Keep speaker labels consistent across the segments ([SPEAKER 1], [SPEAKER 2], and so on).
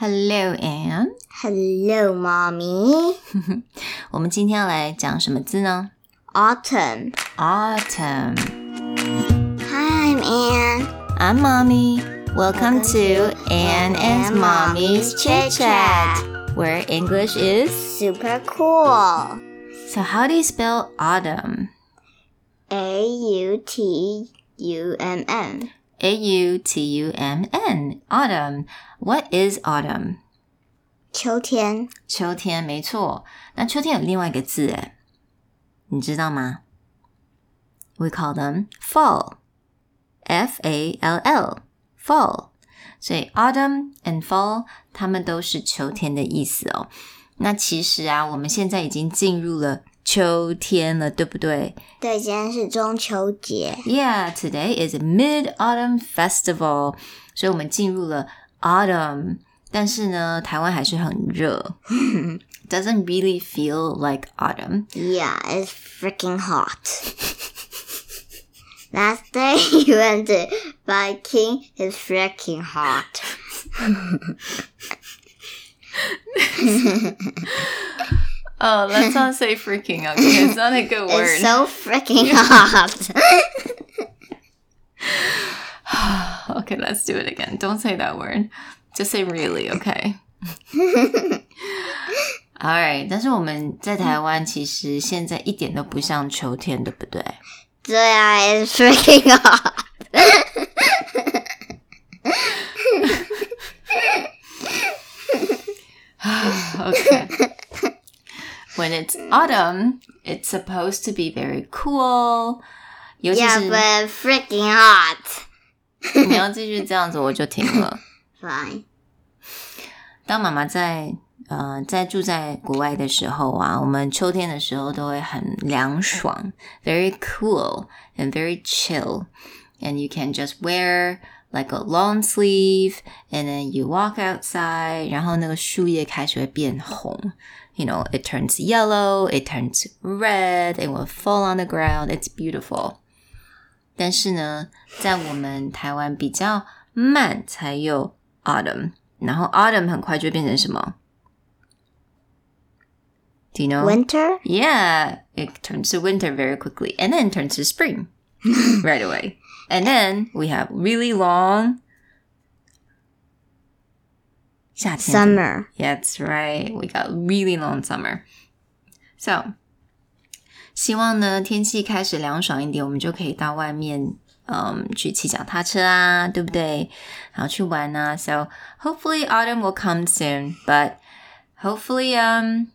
[SPEAKER 1] Hello, Anne.
[SPEAKER 2] Hello, mommy.
[SPEAKER 1] 我们今天要来讲什么字呢
[SPEAKER 2] Autumn.
[SPEAKER 1] ？Autumn.
[SPEAKER 2] Hi, I'm Anne.
[SPEAKER 1] I'm Mommy. Welcome to Anne and Mommy's Chit Chat, where English is.
[SPEAKER 2] Super cool.
[SPEAKER 1] So, how do you spell autumn?
[SPEAKER 2] A U T U M N.
[SPEAKER 1] A U T U M N. Autumn. What is autumn?
[SPEAKER 2] 秋天。
[SPEAKER 1] 秋天，没错。那秋天有另外一个字，诶，你知道吗？We call them fall. F A L L. Fall. 所以 autumn and fall 它们都是秋天的意思哦。那其实啊，我们现在已经进入了 秋天了，对不对
[SPEAKER 2] 对，今天是中秋节。
[SPEAKER 1] ？Yeah, today is Mid Autumn Festival. 所以我们进入了 autumn，但是呢，台湾还是很热。Doesn't really feel like autumn.
[SPEAKER 2] Yeah, it's freaking hot. Last day you went to Viking is freaking hot.
[SPEAKER 1] Oh, let's not say freaking. Okay, it's not a good word.
[SPEAKER 2] It's so freaking hot.
[SPEAKER 1] okay, let's do it again. Don't say that word. Just say really. Okay. Alright，但是我们在台湾其实现在一点都不像秋天，对不对？
[SPEAKER 2] 对啊，it's freaking hot.
[SPEAKER 1] okay. when it's autumn, it's supposed to be very cool. 尤其
[SPEAKER 2] Yeah,
[SPEAKER 1] 是
[SPEAKER 2] but freaking hot.
[SPEAKER 1] 你要继续这样子，我就停了。
[SPEAKER 2] Fine.
[SPEAKER 1] 当妈妈在呃在住在国外的时候啊，我们秋天的时候都会很凉爽，very cool and very chill, and you can just wear like a long sleeve, and then you walk outside，然后那个树叶开始会变红。You know, it turns yellow, it turns red, it will fall on the ground. It's beautiful. 但是呢，在我们台湾比较慢才有 autumn，然后 autumn 很快就变成什么？Do you know?
[SPEAKER 2] Winter?
[SPEAKER 1] Yeah, it turns to winter very quickly, and then turns to spring right away. And then we have really long 夏天
[SPEAKER 2] Summer.
[SPEAKER 1] Yeah, That's right. We got really long summer. So, 希望呢天气开始凉爽一点，我们就可以到外面，嗯，去骑脚踏车啊，对不对？然后去玩啊。So hopefully autumn will come soon, but hopefully um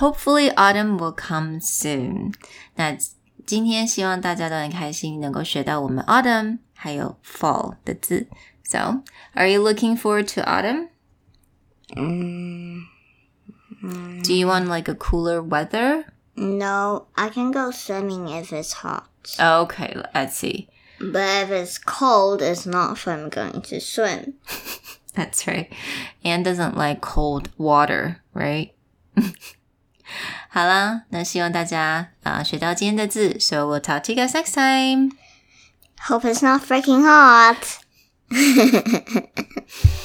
[SPEAKER 1] hopefully autumn will come soon. 那 今天希望大家都很开心，能够学到我们 autumn 还有 fall 的字。So, are you looking forward to autumn?
[SPEAKER 2] Mm,
[SPEAKER 1] Do you want like a cooler weather?
[SPEAKER 2] no, I can go swimming if it's hot.
[SPEAKER 1] Okay, let's see.
[SPEAKER 2] But if it's cold, it's not fun going to swim.
[SPEAKER 1] That's right. Anne doesn't like cold water, right? 好啦，那希望大家啊、呃学到今天的字。So we'll talk to you guys next time.
[SPEAKER 2] Hope it's not freaking hot.